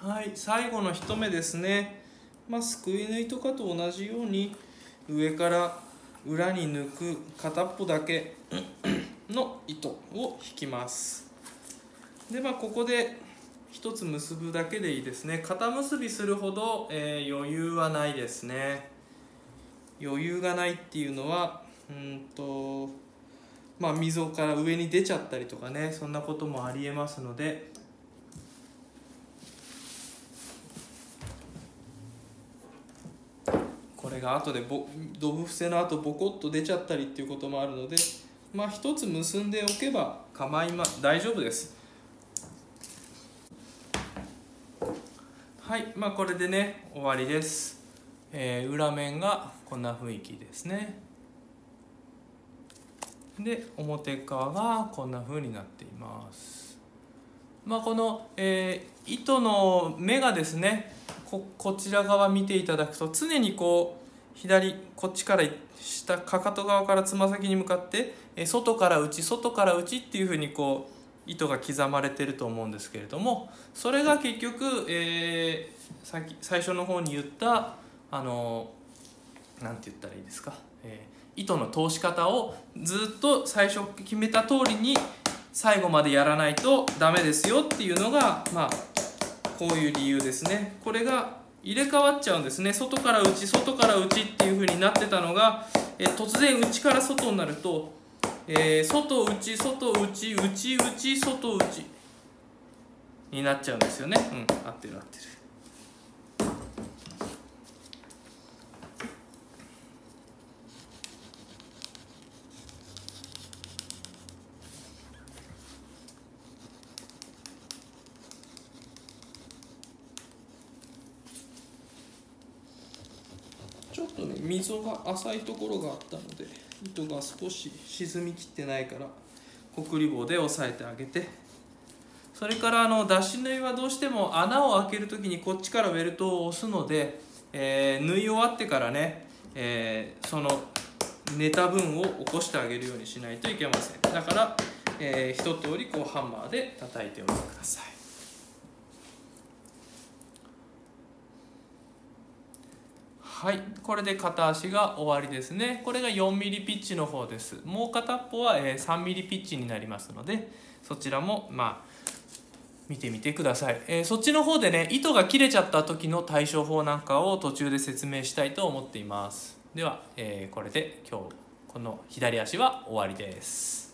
はい最後の1目ですね。まあすくい縫いとかと同じように上から裏に抜く片っぽだけ の糸を引きます。でまあここで一つ結ぶだけでいいですね。肩結びするほど、えー、余裕はないですね。余裕がないっていうのはうんとまあ溝から上に出ちゃったりとかねそんなこともありえますのでれが後でぼドブ伏せの後ボコッと出ちゃったりっていうこともあるのでまあ一つ結んでおけば構いま大丈夫です。はいまあこれでね終わりです、えー、裏面がこんな雰囲気ですね。で表側がこんな風になっています。まあこの、えー、糸の目がですねここちら側見ていただくと常にこう左こっちから下かかと側からつま先に向かって、え、外から内外から内っていう風にこう糸が刻まれてると思うんですけれどもそれが結局、えー、さ最初の方に言ったあの何て言ったらいいですか、えー糸の通し方をずっと最初決めた通りに最後までやらないとダメですよっていうのがまあこういう理由ですね。これが入れ替わっちゃうんですね。外から内外から内っていう風になってたのがえ突然内から外になると、えー、外内外内内内外内になっちゃうんですよね。うん。合ってる合ってる。っとね溝が浅いところがあったので糸が少し沈みきってないからこくり棒で押さえてあげてそれからあの脱脂縫いはどうしても穴を開ける時にこっちからベルトを押すので、えー、縫い終わってからね、えー、その寝た分を起こしてあげるようにしないといけません。だから、えー、一通りこうハンマーで叩いておいてください。はいこれで片足が終わりですね。これが 4mm ピッチの方です。もう片っぽは 3mm ピッチになりますのでそちらもまあ見てみてください、えー、そっちの方でね糸が切れちゃった時の対処法なんかを途中で説明したいと思っています。では、えー、これで今日この左足は終わりです。